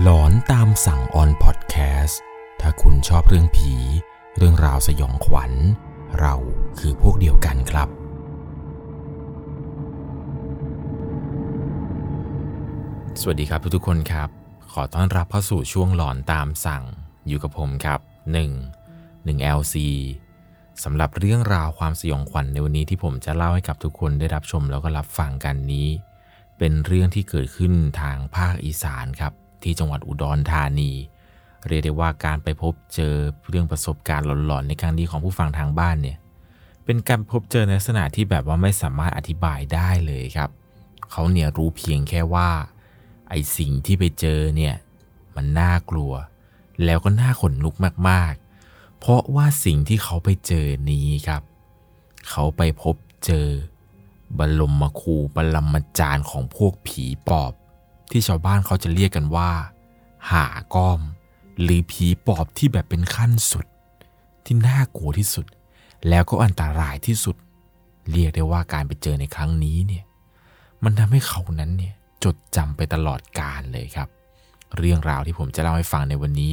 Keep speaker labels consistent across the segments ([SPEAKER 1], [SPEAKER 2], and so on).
[SPEAKER 1] หลอนตามสั่งออนพอดแคสต์ถ้าคุณชอบเรื่องผี เรื่องราวสยองขวัญ เราคือพวกเดียวกันครับ สวัสดีครับทุกๆคนครับ ขอต้อนรับเข้าสู่ช่วงหลอนตามสั่งอยู่กับผมครับ 1 1 LC สำหรับเรื่องราวความสยองขวัญในวันนี้ที่ผมจะเล่าให้กับทุกคนได้รับชมแล้วก็รับฟังกันนี้ เป็นเรื่องที่เกิดขึ้นทางภาคอีสานครับ ที่จังหวัดอุดรธานี เรียกได้ว่าการไปพบเจอเรื่องประสบการณ์หลอนๆในครั้งนี้ของผู้ฟังทางบ้านเนี่ยเป็นการพบเจอในลักษณะที่แบบว่าไม่สามารถอธิบายได้เลยครับ เขาเนี่ยรู้เพียงแค่ว่าไอสิ่งที่ไปเจอเนี่ยมันน่ากลัว แล้วก็น่าขนลุกมากๆ เพราะว่าสิ่งที่เขาไปเจอนี้ครับ เขาไปพบเจอบรมคูบรมจารย์ของพวกผีปอบ ที่ชาวบ้านเขาจะเรียกกันว่า หาก้อม หรือผีปอบที่แบบเป็นขั้นสุด ที่น่ากลัวที่สุด แล้วก็อันตรายที่สุด เรียกได้ว่าการไปเจอในครั้งนี้เนี่ยมันทำให้เขานั้นเนี่ยจดจำไปตลอดกาลเลยครับ เรื่องราวที่ผมจะเล่าให้ฟังในวันนี้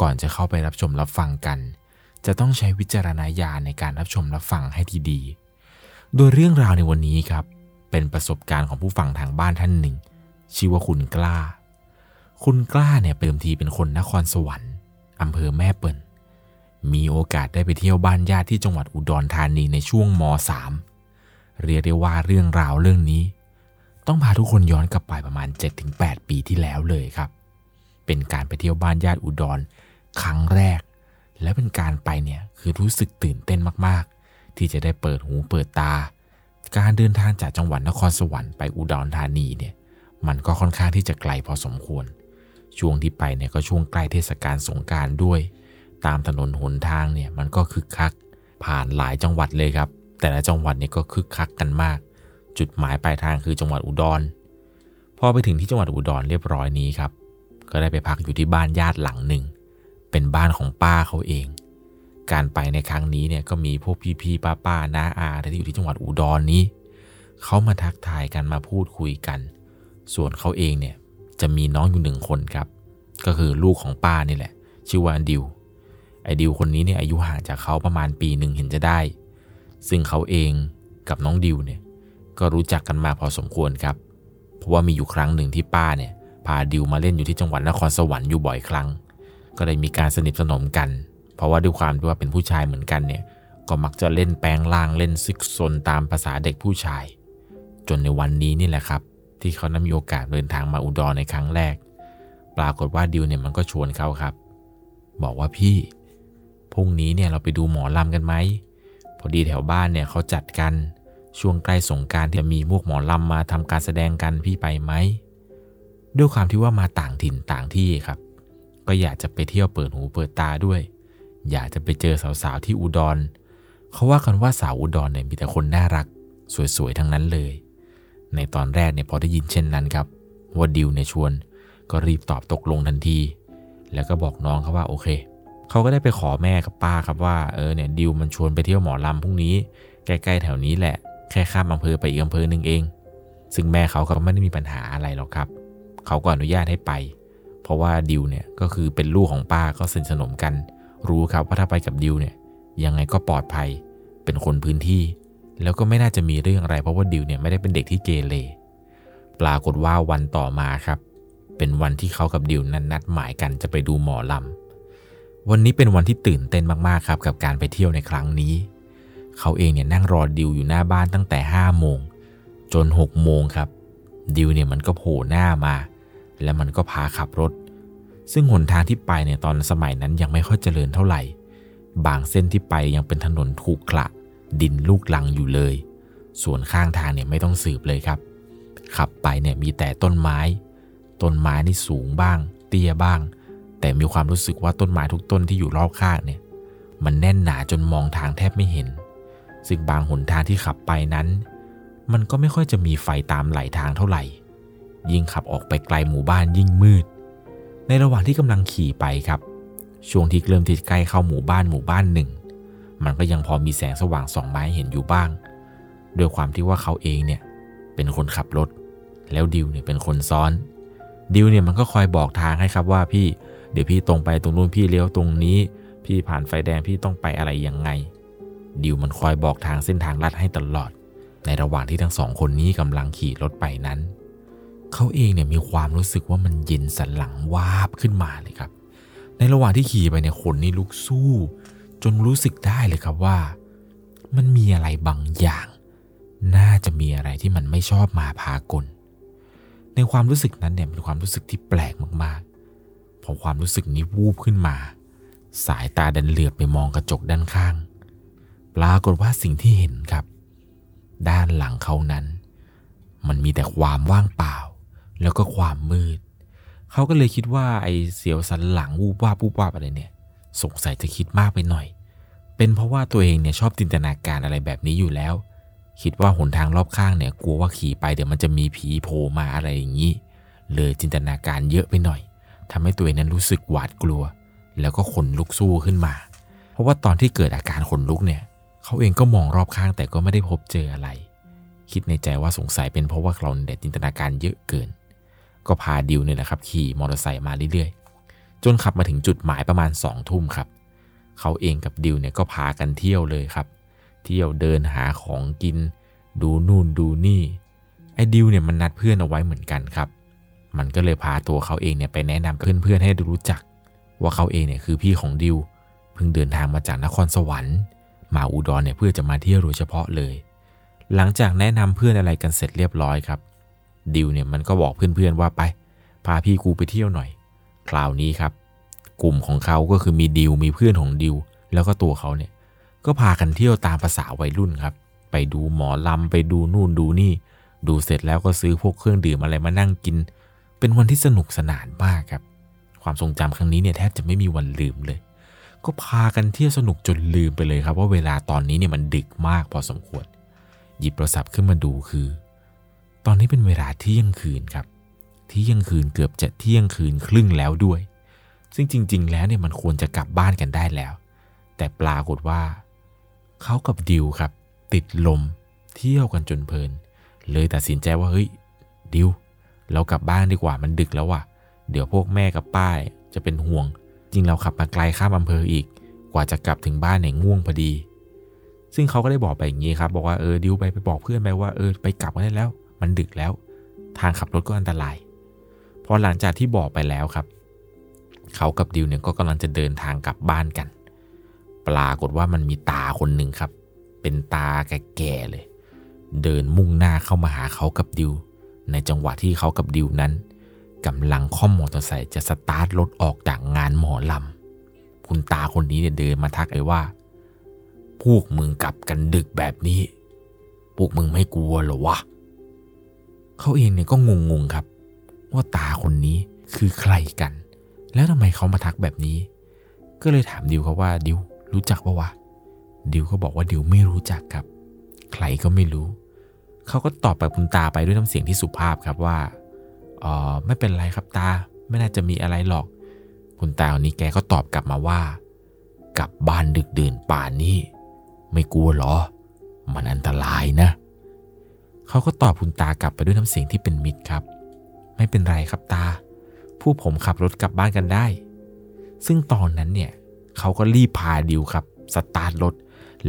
[SPEAKER 1] ก่อนจะเข้าไปรับชมรับฟังกัน จะต้องใช้วิจารณญาณในการรับชมรับฟังให้ดีๆโดยเรื่องราวในวันนี้ครับ เป็นประสบการณ์ของผู้ฟังทางบ้านท่านหนึ่ง ชื่อว่าคุณกล้า คุณกล้าเนี่ยเติมทีเป็นคนนครสวรรค์อำเภอแม่เปิ่นมีโอกาสได้ไปเที่ยวบ้านญาติที่จังหวัดอุดรธานีในช่วงม .3 เรียกได้ว่าเรื่องราวเรื่องนี้ ต้องพาทุกคนย้อนกลับไปประมาณ 7-8 ปีที่แล้วเลยครับ เป็นการไปเที่ยวบ้านญาติอุดรครั้งแรก และเป็นการไปเนี่ยคือรู้สึกตื่นเต้นมากๆ ที่จะได้เปิดหูเปิดตา การเดินทางจากจังหวัดนครสวรรค์ไปอุดรธานีเนี่ย มันก็ค่อนข้างที่จะไกลพอสมควร ช่วงที่ไปเนี่ยก็ช่วงใกล้เทศกาลสงการด้วย ตามถนนหนทางเนี่ยมันก็คึกคัก ผ่านหลายจังหวัดเลยครับ แต่ละจังหวัดเนี่ยก็คึกคักกันมาก จุดหมายปลายทางคือจังหวัดอุดร พอไปถึงที่จังหวัดอุดรเรียบร้อยนี้ครับ ก็ได้ไปพักอยู่ที่บ้านญาติหลังหนึ่ง เป็นบ้านของป้าเขาเอง การไปในครั้งนี้เนี่ยก็มีพวกพี่ๆป้าๆน้าอาที่อยู่ที่จังหวัดอุดรนี้เขามาทักทายกันมาพูดคุยกัน ส่วนเขาเองเนี่ยจะมีน้องอยู่หนึ่งคนครับ ก็คือลูกของป้านี่แหละ ชื่อว่าดิว ไอ้ดิวคนนี้เนี่ยอายุห่างจากเขาประมาณปีหนึ่งเห็นจะได้ ซึ่งเขาเองกับน้องดิวเนี่ยก็รู้จักกันมาพอสมควรครับ เพราะว่ามีอยู่ครั้งหนึ่งที่ป้าเนี่ยพาดิวมาเล่นอยู่ที่จังหวัดนครสวรรค์อยู่บ่อยครั้ง ก็เลยมีการสนิทสนมกัน เพราะว่าด้วยความที่ว่าเป็นผู้ชายเหมือนกันเนี่ย ก็มักจะเล่นแปลงล่างเล่นซึกซนตามภาษาเด็กผู้ชาย จนในวันนี้นี่แหละครับ ที่เขานั้นมีโอกาสเดินทางมาอุดรในครั้งแรก ปรากฏว่าดิวเนี่ยมันก็ชวนเขาครับ บอกว่าพี่พรุ่งนี้เนี่ยเราไปดูหมอลำกันไหมพอดีแถวบ้านเนี่ยเขาจัดกันช่วงใกล้สงกรารจะมีพวกหมอลำมาทำการแสดงกันพี่ไปไหมด้วยความที่ว่ามาต่างถิ่นต่างที่ครับ ก็อยากจะไปเที่ยวเปิดหูเปิดตาด้วย อยากจะไปเจอสาวๆที่อุดรเขาว่ากันว่าสาวอุดรเนี่ยมีแต่คนน่ารัก สวยๆทั้งนั้นเลย ในตอนแรกเนี่ยพอได้ยินเช่นนั้นครับว่าดิวเนี่ยชวน ก็รีบตอบตกลงทันที แล้วก็บอกน้องเขาว่าโอเคเขาก็ได้ไปขอแม่กับป้าครับว่าเออเนี่ยดิวมันชวนไปเที่ยวหมอลำพรุ่งนี้ใกล้ๆแถวนี้แหละ แค่ข้ามอำเภอไปอีกอำเภอหนึ่งเอง ซึ่งแม่เขาก็ไม่ได้มีปัญหาอะไรหรอกครับเขาก็อนุญาตให้ไป เพราะว่าดิวเนี่ยก็คือเป็นลูกของป้าก็สนิทสนมกัน รู้ครับว่าถ้าไปกับดิวเนี่ยยังไงก็ปลอดภัย เป็นคนพื้นที่ แล้วก็ไม่น่าจะมีเรื่องอะไร เพราะว่าดิวเนี่ยไม่ได้เป็นเด็กที่เกเรปรากฏว่าวันต่อมาครับ เป็นวันที่เขากับดิวนั้นนัดหมายกันจะไปดูหมอลำ วันนี้เป็นวันที่ตื่นเต้นมากๆครับ กับการไปเที่ยวในครั้งนี้ เขาเองเนี่ยนั่งรอดิวอยู่หน้าบ้านตั้งแต่ห้าโมงจนหกโมงครับดิวเนี่ยมันก็โผล่หน้ามา แล้วมันก็พาขับรถ ซึ่งหนทางที่ไปเนี่ยตอนสมัยนั้นยังไม่ค่อยเจริญเท่าไหร่ บางเส้นที่ไปยังเป็นถนนถูกขระ ดินลูกลังอยู่เลย ส่วนข้างทางเนี่ยไม่ต้องสืบเลยครับ ขับไปเนี่ยมีแต่ต้นไม้ ต้นไม้นี่สูงบ้าง เตี้ยบ้าง แต่มีความรู้สึกว่าต้นไม้ทุกต้นที่อยู่รอบข้างเนี่ย มันแน่นหนาจนมองทางแทบไม่เห็น ซึ่งบางหนทางที่ขับไปนั้น มันก็ไม่ค่อยจะมีไฟตามไหลทางเท่าไหร่ ยิ่งขับออกไปไกลหมู่บ้านยิ่งมืด ในระหว่างที่กำลังขี่ไปครับ ช่วงที่เริ่มที่ใกล้เข้าหมู่บ้านหมู่บ้านหนึ่ง มันก็ยังพอมีแสงสว่างส่องไม้เห็นอยู่บ้าง ด้วยความที่ว่าเขาเองเนี่ยเป็นคนขับรถ แล้วดิวเนี่ยเป็นคนซ้อน ดิวเนี่ยมันก็คอยบอกทางให้ครับว่าพี่เดี๋ยวพี่ตรงไปตรงนู้นพี่เลี้ยวตรงนี้ พี่ผ่านไฟแดงพี่ต้องไปอะไรยังไง ดิวมันคอยบอกทางเส้นทางลัดให้ตลอด ในระหว่างที่ทั้งสองคนนี้กำลังขี่รถไปนั้น เขาเองเนี่ยมีความรู้สึกว่ามันเย็นสันหลังวาบขึ้นมาเลยครับ ในระหว่างที่ขี่ไปเนี่ยขนนี่ลุกสู้ จนรู้สึกได้เลยครับว่า มันมีอะไรบางอย่าง น่าจะมีอะไรที่มันไม่ชอบมาพากล ในความรู้สึกนั้นเนี่ยเป็นความรู้สึกที่แปลกมากๆ พอความรู้สึกนี้วูบขึ้นมา สายตาดันเหลือบไปมองกระจกด้านข้าง ปรากฏว่าสิ่งที่เห็นครับ ด้านหลังเขานั้น มันมีแต่ความว่างเปล่า แล้วก็ความมืด เขาก็เลยคิดว่าไอ้เสียวสันหลังวูบวาบวูบวาบอะไรเนี่ย สงสัยจะคิดมากไปหน่อย เป็นเพราะว่าตัวเองเนี่ยชอบจินตนาการอะไรแบบนี้อยู่แล้ว คิดว่าหนทางรอบข้างเนี่ยกลัวว่าขี่ไปเดี๋ยวมันจะมีผีโผล่มาอะไรอย่างนี้ เลยจินตนาการเยอะไปหน่อยทำให้ตัวเองนั้นรู้สึกหวาดกลัว แล้วก็ขนลุกสู้ขึ้นมา เพราะว่าตอนที่เกิดอาการขนลุกเนี่ยเขาเองก็มองรอบข้างแต่ก็ไม่ได้พบเจออะไร คิดในใจว่าสงสัยเป็นเพราะว่าเราเนี่ยจินตนาการเยอะเกิน ก็พาดิวเนี่ยนะครับขี่มอเตอร์ไซค์มาเรื่อยๆ จนขับมาถึงจุดหมายประมาณสองทุ่มครับ เขาเองกับดิวเนี่ยก็พากันเที่ยวเลยครับ เที่ยวเดินหาของกิน ดูนู่นดูนี่ ไอ้ดิวเนี่ยมันนัดเพื่อนเอาไว้เหมือนกันครับ มันก็เลยพาตัวเขาเองเนี่ยไปแนะนำเพื่อนๆให้รู้จัก ว่าเขาเองเนี่ยคือพี่ของดิวเพิ่งเดินทางมาจากนครสวรรค์มาอุดรเนี่ยเพื่อจะมาเที่ยวโดยเฉพาะเลย หลังจากแนะนำเพื่อนอะไรกันเสร็จเรียบร้อยครับ ดิวเนี่ยมันก็บอกเพื่อนๆว่าไป พาพี่กูไปเที่ยวหน่อย คราวนี้ครับ กลุ่มของเขาก็คือมีดิวมีเพื่อนของดิว แล้วก็ตัวเขาเนี่ย ก็พากันเที่ยวตามภาษาวัยรุ่นครับ ไปดูหมอลำไปดูนู่นดูนี่ ดูเสร็จแล้วก็ซื้อพวกเครื่องดื่มอะไรมานั่งกิน เป็นวันที่สนุกสนานมากครับ ความทรงจำครั้งนี้เนี่ยแทบจะไม่มีวันลืมเลย ก็พากันเที่ยวสนุกจนลืมไปเลยครับ ว่าเวลาตอนนี้เนี่ยมันดึกมากพอสมควร หยิบโทรศัพท์ขึ้นมาดูคือ ตอนนี้เป็นเวลาเที่ยงคืนครับ เที่ยงคืนเกือบจะเที่ยงคืนครึ่งแล้วด้วย ซึ่งจริง ๆ แล้วเนี่ยมันควรจะกลับบ้านกันได้แล้ว แต่ปรากฏว่า เขากับดิวครับ ติดลมเที่ยวกันจนเพลิน เลยตัดสินใจว่าเฮ้ยดิวเรากลับบ้านดีกว่ามันดึกแล้วว่ะ เดี๋ยวพวกแม่กับป้ายจะเป็นห่วง จริงเราขับมาไกลข้ามอำเภออีก กว่าจะกลับถึงบ้านเนี่ยง่วงพอดี ซึ่งเขาก็ได้บอกไปอย่างนี้ครับ บอกว่าเออดิวไปไปบอกเพื่อนไปว่าเออไปกลับกันได้แล้ว มันดึกแล้ว ทางขับรถก็อันตราย พอหลังจากที่บอกไปแล้วครับ เขากับดิวเนี่ยก็กำลังจะเดินทางกลับบ้านกัน ปรากฏว่ามันมีตาคนหนึ่งครับ เป็นตาแก่ๆเลย เดินมุ่งหน้าเข้ามาหาเขากับดิว ในจังหวะที่เขากับดิวนั้นกำลังค่อมมอเตอร์ไซค์จะสตาร์ทรถออกจากงานหมอลำคุณตาคนนี้เนี่ยเดินมาทักไอ้ว่า พวกมึงกลับกันดึกแบบนี้ พวกมึงไม่กลัวหรอวะเขาเองเนี่ยก็งงๆครับ ว่าตาคนนี้คือใครกัน แล้วทำไมเขามาทักแบบนี้ ก็เลยถามดิวเขาว่าดิวรู้จักปะวะดิวก็บอกว่าดิวไม่รู้จักครับ ใครก็ไม่รู้ เขาก็ตอบแบบคุณตาไปด้วยน้ำเสียงที่สุภาพครับว่าอ๋อไม่เป็นไรครับตา ไม่น่าจะมีอะไรหรอก คุณตาคนนี้แกก็ตอบกลับมาว่า กลับบ้านดึกดื่นป่านนี้ ไม่กลัวหรอ มันอันตรายนะ เขาก็ตอบคุณตากลับไปด้วยน้ำเสียงที่เป็นมิตรครับ ไม่เป็นไรครับตา ผู้ผมขับรถกลับบ้านกันได้ ซึ่งตอนนั้นเนี่ยเขาก็รีบพาดิวครับ สตาร์ทรถ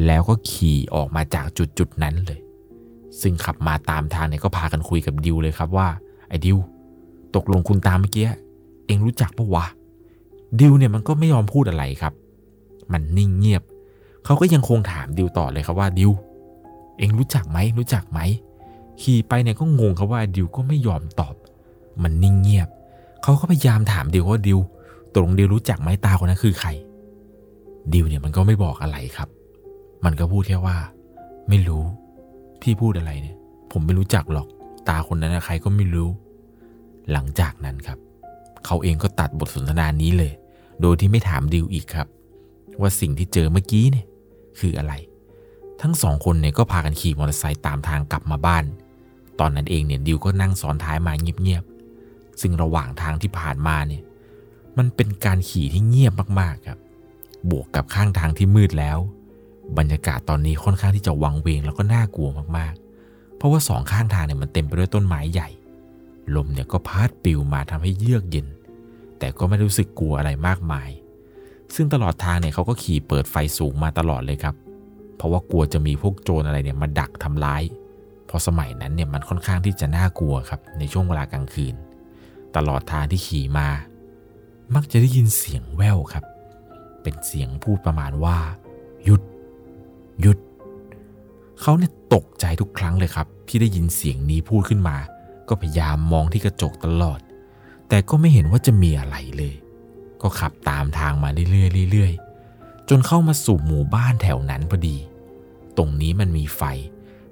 [SPEAKER 1] แล้วก็ขี่ออกมาจากจุดจุดนั้นเลย ซึ่งขับมาตามทางเนี่ยก็พากันคุยกับดิวเลยครับว่า ไอ้ดิว ตกลงคุณตามเมื่อกี้ เองรู้จักปะวะ ดิวเนี่ยมันก็ไม่ยอมพูดอะไรครับ มันนิ่งเงียบ เขาก็ยังคงถามดิวต่อเลยครับว่าดิว เองรู้จักไหมรู้จักไหม ขี่ไปเนี่ยก็งงครับว่าดิวก็ไม่ยอมตอบ มันนิ่งเงียบ เขาก็พยายามถามดิวว่าดิวตกลงดิวรู้จักไหมตาคนนั้นคือใคร ดิวเนี่ยมันก็ไม่บอกอะไรครับ มันก็พูดแค่ว่า ไม่รู้พี่พูดอะไรเนี่ย ผมไม่รู้จักหรอก ตาคนนั้นนะใครก็ไม่รู้ หลังจากนั้นครับ เขาเองก็ตัดบทสนทนานี้เลย โดยที่ไม่ถามดิวอีกครับ ว่าสิ่งที่เจอเมื่อกี้เนี่ย คืออะไร ทั้งสองคนเนี่ยก็พากันขี่มอเตอร์ไซค์ตามทางกลับมาบ้าน ตอนนั้นเองเนี่ยดิวก็นั่งซ้อนท้ายมาเงียบๆ ซึ่งระหว่างทางที่ผ่านมาเนี่ยมันเป็นการขี่ที่เงียบมากๆครับ บวกกับข้างทางที่มืดแล้ว บรรยากาศตอนนี้ค่อนข้างที่จะวังเวงแล้วก็น่ากลัวมากๆ เพราะว่าสองข้างทางเนี่ยมันเต็มไปด้วยต้นไม้ใหญ่ ลมเนี่ยก็พัดปิวมาทำให้เยือกเย็น แต่ก็ไม่รู้สึกกลัวอะไรมากมาย ซึ่งตลอดทางเนี่ยเขาก็ขี่เปิดไฟสูงมาตลอดเลยครับ เพราะว่ากลัวจะมีพวกโจรอะไรเนี่ยมาดักทำร้าย เพราะสมัยนั้นเนี่ยมันค่อนข้างที่จะน่ากลัวครับในช่วงเวลากลางคืน ตลอดทางที่ขี่มา มักจะได้ยินเสียงแว่วครับ เป็นเสียงพูดประมาณว่า หยุด หยุด เขาเนี่ยตกใจทุกครั้งเลยครับ ที่ได้ยินเสียงนี้พูดขึ้นมา ก็พยายามมองที่กระจกตลอด แต่ก็ไม่เห็นว่าจะมีอะไรเลย ก็ขับตามทางมาเรื่อยๆเรื่อยๆจนเข้ามาสู่หมู่บ้านแถวนั้นพอดี ตรงนี้มันมีไฟ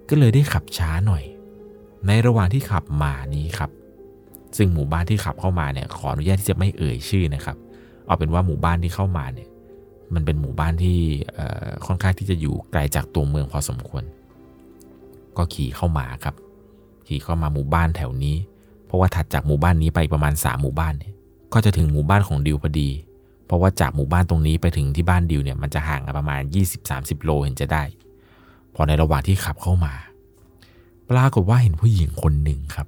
[SPEAKER 1] ก็เลยได้ขับช้าหน่อย ในระหว่างที่ขับมานี้ครับ ซึ่งหมู่บ้านที่ขับเข้ามาเนี่ยขออนุญาตที่จะไม่เอ่ยชื่อนะครับ เอาเป็นว่าหมู่บ้านที่เข้ามาเนี่ยมันเป็นหมู่บ้านที่ค่อนข้างที่จะอยู่ไกลจากตัวเมืองพอสมควร ก็ขี่เข้ามาครับ ขี่เข้ามาหมู่บ้านแถวนี้ เพราะว่าถัดจากหมู่บ้านนี้ไปประมาณ3หมู่บ้านเนี่ยก็จะถึงหมู่บ้านของดิวพอดี เพราะว่าจากหมู่บ้านตรงนี้ไปถึงที่บ้านดิวเนี่ยมันจะห่างกันประมาณ 20-30 โลเห็นจะได้ พอในระหว่างที่ขับเข้ามา ปรากฏว่าเห็นผู้หญิงคนหนึ่งครับ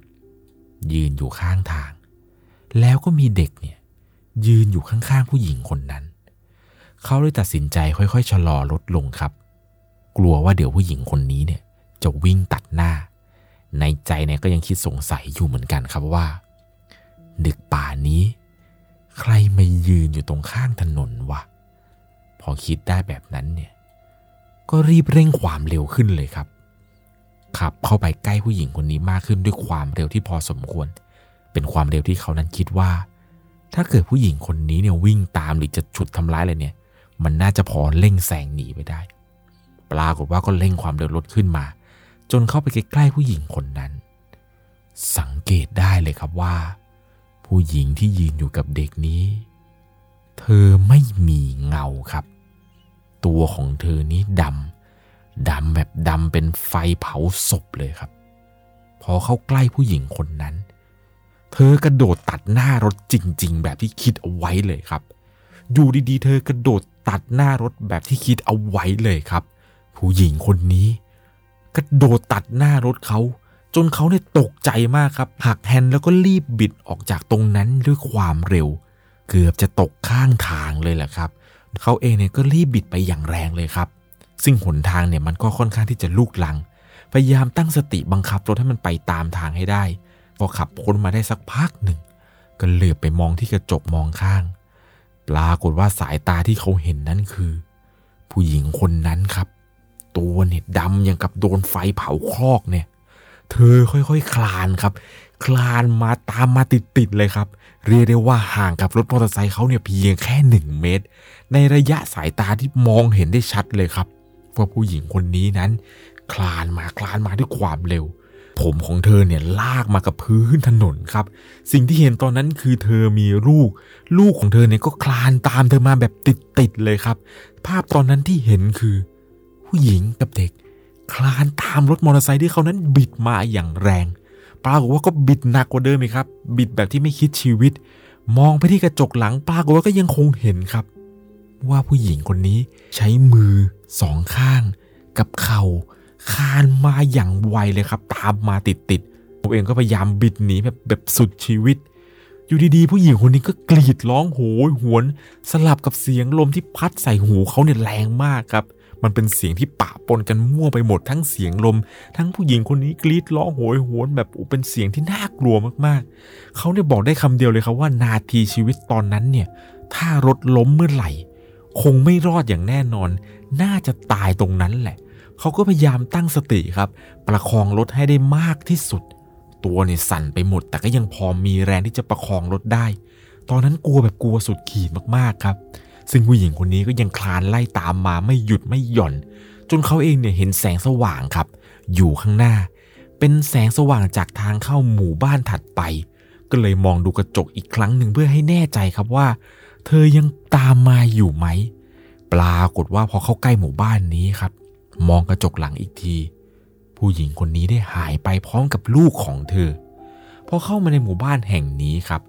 [SPEAKER 1] ยืนอยู่ข้างทาง แล้วก็มีเด็กเนี่ยยืนอยู่ข้างๆผู้หญิงคนนั้น เขาเลยตัดสินใจค่อยๆชะลอรถลงครับ กลัวว่าเดี๋ยวผู้หญิงคนนี้เนี่ยจะวิ่งตัดหน้า ในใจเนี่ยก็ยังคิดสงสัยอยู่เหมือนกันครับว่าดึกป่านี้ ใครมายืนอยู่ตรงข้างถนนวะ พอคิดได้แบบนั้นเนี่ย ก็รีบเร่งความเร็วขึ้นเลยครับ ขับเข้าไปใกล้ผู้หญิงคนนี้มากขึ้นด้วยความเร็วที่พอสมควร เป็นความเร็วที่เขานั้นคิดว่า ถ้าเกิดผู้หญิงคนนี้เนี่ยวิ่งตามหรือจะฉุดทำร้ายอะไรเนี่ย มันน่าจะพอเร่งแซงหนีไปได้ ปรากฏว่าก็เร่งความเร็วลดขึ้นมา จนเข้าไปใกล้ๆผู้หญิงคนนั้น สังเกตได้เลยครับว่า ผู้หญิงที่ยืนอยู่กับเด็กนี้ เธอไม่มีเงาครับ ตัวของเธอนี้ดำ ดำแบบดำเป็นไฟเผาศพเลยครับ พอเข้าใกล้ผู้หญิงคนนั้น เธอกระโดดตัดหน้ารถจริง ๆ แบบที่คิดเอาไว้เลยครับ อยู่ดีๆ เธอกระโดดตัดหน้ารถแบบที่คิดเอาไว้เลยครับ ผู้หญิงคนนี้ กระโดดตัดหน้ารถเขา จนเขาเนี่ยตกใจมากครับหักแฮนด์แล้วก็รีบบิดออกจากตรงนั้นด้วยความเร็ว เกือบจะตกข้างทางเลยแหละครับเขาเองเนี่ยก็รีบบิดไปอย่างแรงเลยครับ ซึ่งหนทางเนี่ยมันก็ค่อนข้างที่จะลูกลัง พยายามตั้งสติบังคับรถให้มันไปตามทางให้ได้ พอขับพ้นมาได้สักพักหนึ่ง ก็เหลือบไปมองที่กระจกมองข้าง ปรากฏว่าสายตาที่เขาเห็นนั้นคือ ผู้หญิงคนนั้นครับ ตัวเนี่ยดำอย่างกับโดนไฟเผาคลอกเนี่ย เธอค่อยๆคลานครับ คลานมาตามมาติดๆเลยครับ เรียกได้ว่าห่างกับรถมอเตอร์ไซค์เขาเนี่ยเพียงแค่หนึ่งเมตร ในระยะสายตาที่มองเห็นได้ชัดเลยครับ ว่าผู้หญิงคนนี้นั้น คลานมาคลานมาด้วยความเร็ว ผมของเธอเนี่ยลากมากับพื้นถนนครับ สิ่งที่เห็นตอนนั้นคือเธอมีลูก ลูกของเธอเนี่ยก็คลานตามเธอมาแบบติดๆเลยครับ ภาพตอนนั้นที่เห็นคือ ผู้หญิงกับเด็ก คลานตามรถมอเตอร์ไซค์ที่เขานั้นบิดมาอย่างแรงปรากฏว่าก็บิดหนักกว่าเดิมอีกครับ บิดแบบที่ไม่คิดชีวิต มองไปที่กระจกหลังปรากฏว่าก็ยังคงเห็นครับ ว่าผู้หญิงคนนี้ใช้มือ สองข้างกับเขา่าคานมาอย่างไวเลยครับ ตามมาติดติดผมเองก็พยายามบิดหนีแบบแบบสุดชีวิต อยู่ดีๆ ผู้หญิงคนนี้ก็กรีดร้องโหยหวน สลับกับเสียงลมที่พัดใส่หูเขาเนี่ยแรงมากครับ มันเป็นเสียงที่ปะปนกันมั่วไปหมดทั้งเสียงลม ทั้งผู้หญิงคนนี้กรีดร้องโหยหวนแบบเป็นเสียงที่น่ากลัวมากๆ เขาเนี่ยบอกได้คำเดียวเลยครับว่านาทีชีวิตตอนนั้นเนี่ย ถ้ารถล้มเมื่อไหร่ คงไม่รอดอย่างแน่นอน น่าจะตายตรงนั้นแหละ เขาก็พยายามตั้งสติครับ ประคองรถให้ได้มากที่สุด ตัวเนี่ยสั่นไปหมด แต่ก็ยังพอมีแรงที่จะประคองรถได้ ตอนนั้นกลัวแบบกลัวสุดขีดมากๆครับ ซึ่งผู้หญิงคนนี้ก็ยังคลานไล่ตามมาไม่หยุดไม่หย่อน จนเขาเองเนี่ยเห็นแสงสว่างครับ อยู่ข้างหน้า เป็นแสงสว่างจากทางเข้าหมู่บ้านถัดไป ก็เลยมองดูกระจกอีกครั้งหนึ่งเพื่อให้แน่ใจครับว่า เธอยังตามมาอยู่ไหม ปรากฏว่าพอเข้าใกล้หมู่บ้านนี้ครับ มองกระจกหลังอีกที ผู้หญิงคนนี้ได้หายไปพร้อมกับลูกของเธอพอเข้ามาในหมู่บ้านแห่งนี้ครับ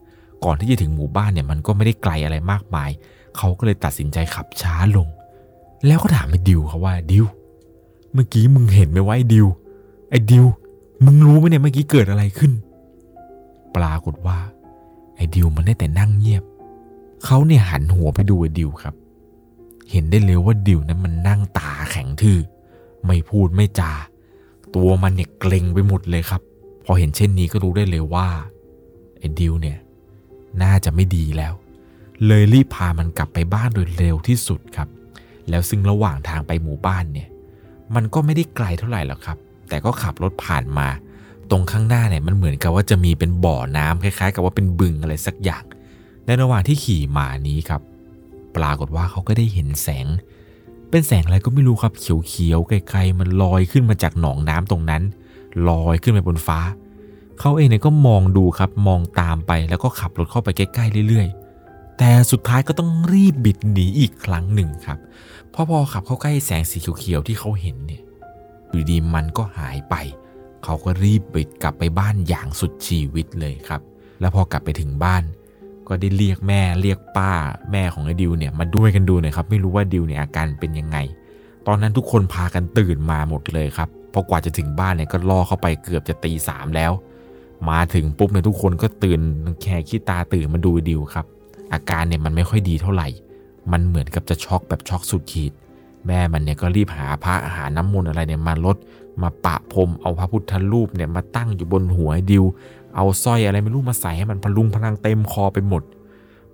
[SPEAKER 1] ก่อนที่จะถึงหมู่บ้านเนี่ยมันก็ไม่ได้ไกลอะไรมากมาย เขาก็เลยตัดสินใจขับช้าลง แล้วก็ถามไอ้ดิวเขาว่าดิวเมื่อกี้มึงเห็นไหมว่าไอ้ดิวไอ้ดิวมึงรู้ไหมเนี่ยเมื่อกี้เกิดอะไรขึ้น ปรากฏว่าไอ้ดิวมันได้แต่นั่งเงียบ เขาเนี่ยหันหัวไปดูไอ้ดิวครับ เห็นได้เลยว่าดิวนั้นมันนั่งตาแข็งทื่อ ไม่พูดไม่จา ตัวมันเนี่ยเกรงไปหมดเลยครับ พอเห็นเช่นนี้ก็รู้ได้เลยว่าไอ้ดิวเนี่ยน่าจะไม่ดีแล้ว เลยรีบพามันกลับไปบ้านโดยเร็วที่สุดครับ แล้วซึ่งระหว่างทางไปหมู่บ้านเนี่ย มันก็ไม่ได้ไกลเท่าไหร่หรอกครับ แต่ก็ขับรถผ่านมา ตรงข้างหน้าเนี่ยมันเหมือนกับว่าจะมีเป็นบ่อน้ำคล้าย ๆ กับว่าเป็นบึงอะไรสักอย่าง ในระหว่างที่ขี่มานี้ครับ ปรากฏว่าเขาก็ได้เห็นแสง เป็นแสงอะไรก็ไม่รู้ครับเขียวๆไกลๆมันลอยขึ้นมาจากหนองน้ำตรงนั้น ลอยขึ้นไปบนฟ้า เขาเองเนี่ยก็มองดูครับมองตามไปแล้วก็ขับรถเข้าไปใกล้ๆเรื่อยๆแต่สุดท้ายก็ต้องรีบบิดหนีอีกครั้งหนึ่งครับ เพราะพอขับเข้าใกล้แสงสีเขียวๆที่เขาเห็นเนี่ยอยู่ดีมันก็หายไป เขาก็รีบบิดกลับไปบ้านอย่างสุดชีวิตเลยครับ แล้วพอกลับไปถึงบ้าน ก็ได้เรียกแม่เรียกป้าแม่ของไอ้ดิวเนี่ยมาด้วยกันดูหน่อยครับ ไม่รู้ว่าดิวเนี่ยอาการเป็นยังไง ตอนนั้นทุกคนพากันตื่นมาหมดเลยครับพอกว่าจะถึงบ้านเนี่ยก็ล่อเข้าไปเกือบจะตีสามแล้ว มาถึงปุ๊บเนี่ยทุกคนก็ตื่นแค่ขี้ตาตื่นมาดูดิวครับ อาการเนี่ยมันไม่ค่อยดีเท่าไหร่ มันเหมือนกับจะช็อกแบบช็อกสุดขีด แม่มันเนี่ยก็รีบหาพระหาน้ำมนต์อะไรเนี่ยมาลด มาปะพรมเอาพระพุทธรูปเนี่ยมาตั้งอยู่บนหัวดิว เอาสร้อยอะไรไม่รู้มาใส่ให้มันพลุงพลังเต็มคอไปหมด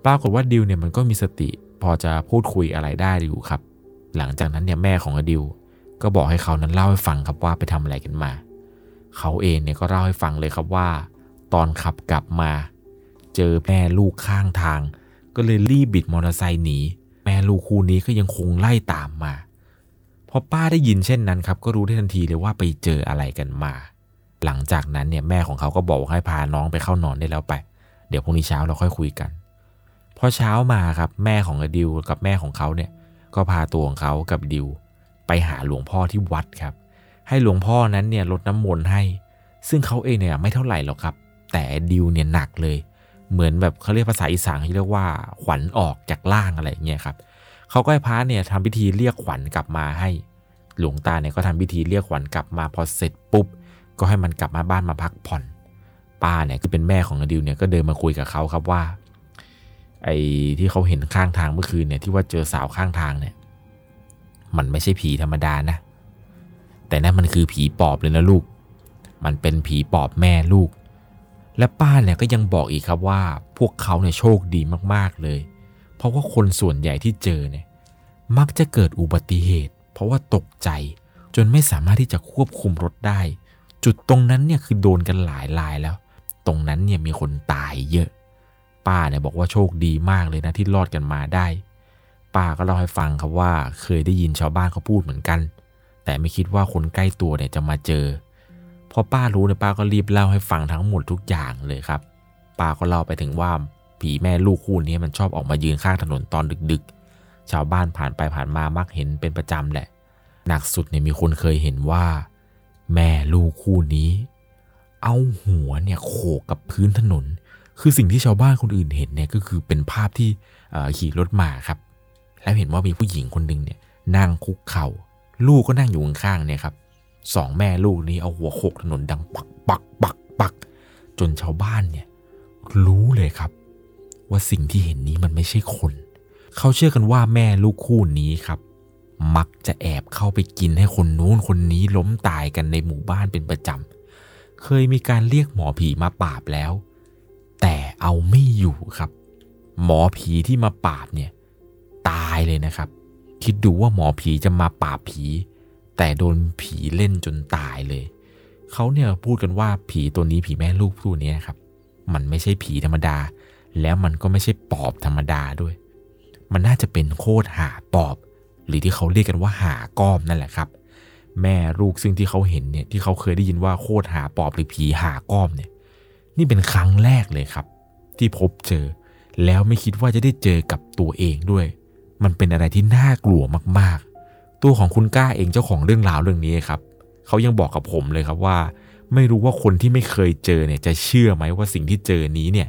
[SPEAKER 1] ปรากฏว่าดิวเนี่ยมันก็มีสติ พอจะพูดคุยอะไรได้อยู่ครับ หลังจากนั้นเนี่ยแม่ของอดิว ก็บอกให้เขานั้นเล่าให้ฟังครับว่าไปทำอะไรกันมา เขาเองเนี่ยก็เล่าให้ฟังเลยครับว่า ตอนขับกลับมา เจอแม่ลูกข้างทาง ก็เลยรีบบิดมอเตอร์ไซค์หนีแม่ลูกคู่นี้ก็ยังคงไล่ตามมาพอป้าได้ยินเช่นนั้นครับ ก็รู้ได้ทันทีเลยว่าไปเจออะไรกันมา หลังจากนั้นเนี่ยแม่ของเขาก็บอกให้พาน้องไปเข้านอนได้แล้วไป เดี๋ยวพรุ่งนี้เช้าเราค่อยคุยกัน พอเช้ามาครับแม่ของอดิวกับแม่ของเขาเนี่ยก็พาตัวของเขากับดิวไปหาหลวงพ่อที่วัดครับ ให้หลวงพ่อนั้นเนี่ยลดน้ำมนต์ให้ ซึ่งเขาเองเนี่ยไม่เท่าไหร่หรอกครับ แต่ดิวเนี่ยหนักเลย เหมือนแบบเขาเรียกภาษาอีสานที่เรียกว่าขวัญออกจากล่างอะไรเงี้ยครับเขาก็ให้พระเนี่ยทำพิธีเรียกขวัญกลับมาให้ หลวงตาเนี่ยก็ทำพิธีเรียกขวัญกลับมาพอเสร็จปุ๊บ ก็ให้มันกลับมาบ้านมาพักผ่อน ป้าเนี่ยคือเป็นแม่ของอดิวเนี่ยก็เดินมาคุยกับเขาครับว่า ไอ้ที่เขาเห็นข้างทางเมื่อคืนเนี่ยที่ว่าเจอสาวข้างทางเนี่ย มันไม่ใช่ผีธรรมดานะ แต่นั่นมันคือผีปอบเลยนะลูก มันเป็นผีปอบแม่ลูก และป้าเนี่ยก็ยังบอกอีกครับว่า พวกเขาเนี่ยโชคดีมากๆเลย เพราะว่าคนส่วนใหญ่ที่เจอเนี่ย มักจะเกิดอุบัติเหตุ เพราะว่าตกใจจนไม่สามารถที่จะควบคุมรถได้ จุดตรงนั้นเนี่ยคือโดนกันหลายรายแล้ว ตรงนั้นเนี่ยมีคนตายเยอะ ป้าเนี่ยบอกว่าโชคดีมากเลยนะที่รอดกันมาได้ ป้าก็เล่าให้ฟังครับว่าเคยได้ยินชาวบ้านเขาพูดเหมือนกัน แต่ไม่คิดว่าคนใกล้ตัวเนี่ยจะมาเจอพอป้ารู้เนี่ยป้าก็รีบเล่าให้ฟังทั้งหมดทุกอย่างเลยครับ ป้าก็เล่าไปถึงว่าผีแม่ลูกคู่นี้มันชอบออกมายืนข้างถนนตอนดึกๆ ชาวบ้านผ่านไปผ่านมามักเห็นเป็นประจำแหละ หนักสุดเนี่ยมีคนเคยเห็นว่า แม่ลูกคู่นี้ เอาหัวเนี่ยโขกกับพื้นถนน คือสิ่งที่ชาวบ้านคนอื่นเห็นเนี่ยก็คือเป็นภาพที่ขี่รถมาครับ แล้วเห็นว่ามีผู้หญิงคนหนึ่งเนี่ยนั่งคุกเขา่า ลูกก็นั่งอยู่ข้างๆเนี่ยครับสองแม่ลูกนี้เอาหัวโขกถนนดังปักปักปักปักจนชาวบ้านเนี่ยรู้เลยครับ ว่าสิ่งที่เห็นนี้มันไม่ใช่คน เขาเชื่อกันว่าแม่ลูกคู่นี้ครับ มักจะแอบเข้าไปกินให้คนนู้นคนนี้ล้มตายกันในหมู่บ้านเป็นประจำ เคยมีการเรียกหมอผีมาปราบแล้ว แต่เอาไม่อยู่ครับ หมอผีที่มาปราบเนี่ยตายเลยนะครับ คิดดูว่าหมอผีจะมาปราบผี แต่โดนผีเล่นจนตายเลย เขาเนี่ยพูดกันว่าผีตัวนี้ผีแม่ลูกตัวนี้ครับ มันไม่ใช่ผีธรรมดา แล้วมันก็ไม่ใช่ปอบธรรมดาด้วย มันน่าจะเป็นโคตรหาปอบ หรือที่เขาเรียกกันว่าหาก้อมนั่นแหละครับ แม่ลูกซึ่งที่เขาเห็นเนี่ยที่เขาเคยได้ยินว่าโคตรหาปอบหรือผีหาก้อมเนี่ย นี่เป็นครั้งแรกเลยครับ ที่พบเจอ แล้วไม่คิดว่าจะได้เจอกับตัวเองด้วย มันเป็นอะไรที่น่ากลัวมากๆ ตัวของคุณก้าเองเจ้าของเรื่องราวเรื่องนี้ครับเขายังบอกกับผมเลยครับว่า ไม่รู้ว่าคนที่ไม่เคยเจอเนี่ยจะเชื่อไหมว่าสิ่งที่เจอนี้เนี่ย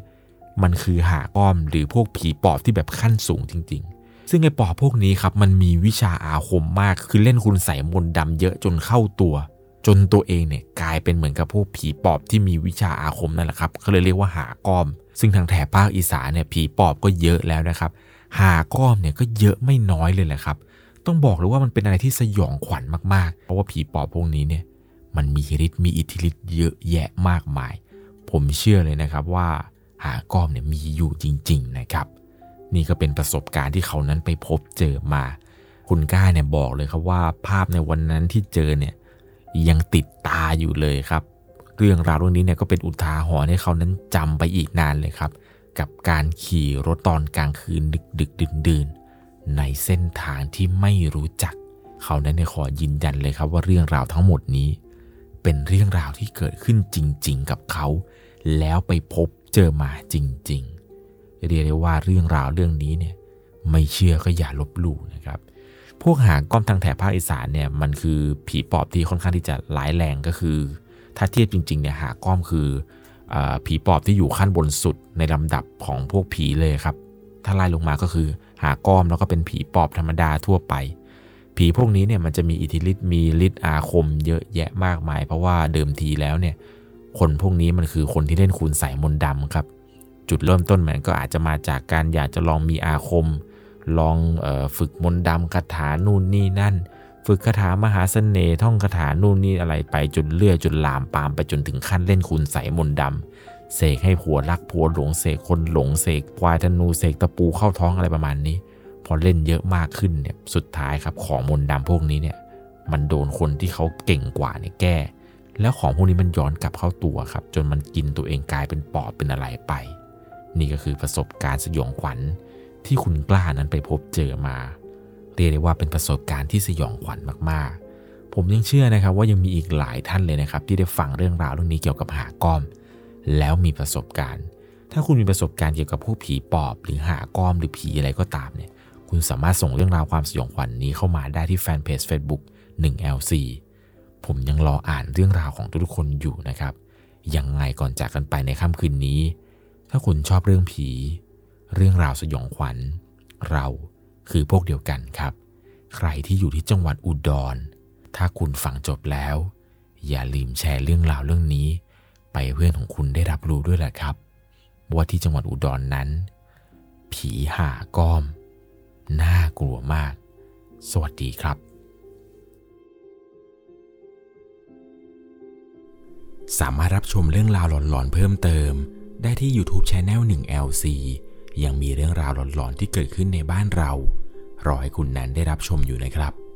[SPEAKER 1] มันคือหาก้อมหรือพวกผีปอบที่แบบขั้นสูงจริง ๆ ซึ่งไอ้ปอบพวกนี้ครับมันมีวิชาอาคมมากคือเล่นคุณใส่มนต์ดำเยอะจนเข้าตัวจจนตัวเองเนี่ยกลายเป็นเหมือนกับพวกผีปอบที่มีวิชาอาคมนั่นแหละครับเขาเลยเรียกว่าหาก้อม ซึ่งทางแถบภาคอีสานเนี่ยผีปอบก็เยอะแล้วนะครับ หาก้อมเนี่ยก็เยอะไม่น้อยเลยแหละครับ ต้องบอกเลยว่ามันเป็นอะไรที่สยองขวัญมากๆ เพราะว่าผีปอบพวกนี้เนี่ยมันมีฤทธิ์มีอิทธิฤทธิ์เยอะแยะมากมาย ผมเชื่อเลยนะครับว่าหาก้อมเนี่ยมีอยู่จริง ๆ นะครับ นี่ก็เป็นประสบการณ์ที่เขานั้นไปพบเจอมา คุณก้าเนี่ยบอกเลยครับว่าภาพในวันนั้นที่เจอเนี่ยยังติดตาอยู่เลยครับ เรื่องราวเรื่องนี้เนี่ยก็เป็นอุทาหรณ์ให้เขานั้นจำไปอีกนานเลยครับ กับการขี่รถตอนกลางคืนดึกดึกดื่นดื่นในเส้นทางที่ไม่รู้จัก เขานั้นเนี่ยขอยืนยันเลยครับว่าเรื่องราวทั้งหมดนี้ เป็นเรื่องราวที่เกิดขึ้นจริง ๆ กับเขา แล้วไปพบเจอมาจริง ๆ เรียกได้ว่าเรื่องราวเรื่องนี้เนี่ยไม่เชื่อก็อย่าลบหลู่นะครับ พวกหางก้อมทางแถบภาคอีสานเนี่ยมันคือผีปอบที่ค่อนข้างที่จะร้ายแรงก็คือ ถ้าเทียบจริงๆเนี่ยหาก้อมคืออผีปอบที่อยู่ขั้นบนสุดในลำดับของพวกผีเลยครับ ถ้าไล่ลงมาก็คือหาก้อมแล้วก็เป็นผีปอบธรรมดาทั่วไป ผีพวกนี้เนี่ยมันจะมีอิทธิฤทธิ์มีฤทธิ์อาคมเยอะแยะมากมาย เพราะว่าเดิมทีแล้วเนี่ยคนพวกนี้มันคือคนที่เล่นคูณใส่มนต์ดำครับ จุดเริ่มต้นมันก็อาจจะมาจากการอยากจะลองมีอาคม ลองออฝึกมนต์ดำคาถานู่นนี่นั่น ฝึกคาถามหาเสน่ห์ท่องคาถานู่นนี่อะไรไปจนเลื่อยจนลามปามไปจนถึงขั้นเล่นคูณใสมนต์ดำเสกให้ผัวรักผัวหลงเสกคนหลงเสกควายธนูเสกตะปูเข้าท้องอะไรประมาณนี้ พอเล่นเยอะมากขึ้นเนี่ยสุดท้ายครับของมนต์ดำพวกนี้เนี่ยมันโดนคนที่เขาเก่งกว่าเนี่ยแก้ แล้วของพวกนี้มันย้อนกลับเข้าตัวครับ จนมันกินตัวเองกลายเป็นปอบเป็นอะไรไป นี่ก็คือประสบการณ์สยองขวัญที่คุณกล้านั้นไปพบเจอมา เรียกได้ว่าเป็นประสบการณ์ที่สยองขวัญมากๆ ผมยังเชื่อนะครับว่ายังมีอีกหลายท่านเลยนะครับ ที่ได้ฟังเรื่องราวเรื่องนี้เกี่ยวกับหาก้อม แล้วมีประสบการณ์ ถ้าคุณมีประสบการณ์เกี่ยวกับพวกผีปอบ หรือหาก้อมหรือผีอะไรก็ตามเนี่ย คุณสามารถส่งเรื่องราวความสยองขวัญนนี้เข้ามาได้ที่แฟนเพจ Facebook 1LC ผมยังรออ่านเรื่องราวของทุกๆคนอยู่นะครับ ยังไงก่อนจากกันไปในค่ำคืนนี้ ถ้าคุณชอบเรื่องผี เรื่องราวสยองขวัญ เราคือพวกเดียวกันครับ ใครที่อยู่ที่จังหวัดอุดร ถ้าคุณฟังจบแล้ว อย่าลืมแชร์เรื่องราวเรื่องนี้ ไปเพื่อนของคุณได้รับรู้ด้วยแหละครับ ว่าที่จังหวัดอุดรนนั้น ผีห่าก้อม น่ากลัวมาก สวัสดีครับสามารถรับชมเรื่องราวหลอนๆเพิ่มเติม ได้ที่ YouTube Channel 1 LC ยังมีเรื่องราวหลอนๆที่เกิดขึ้นในบ้านเรา รอให้คุณนั้นได้รับชมอยู่นะครับ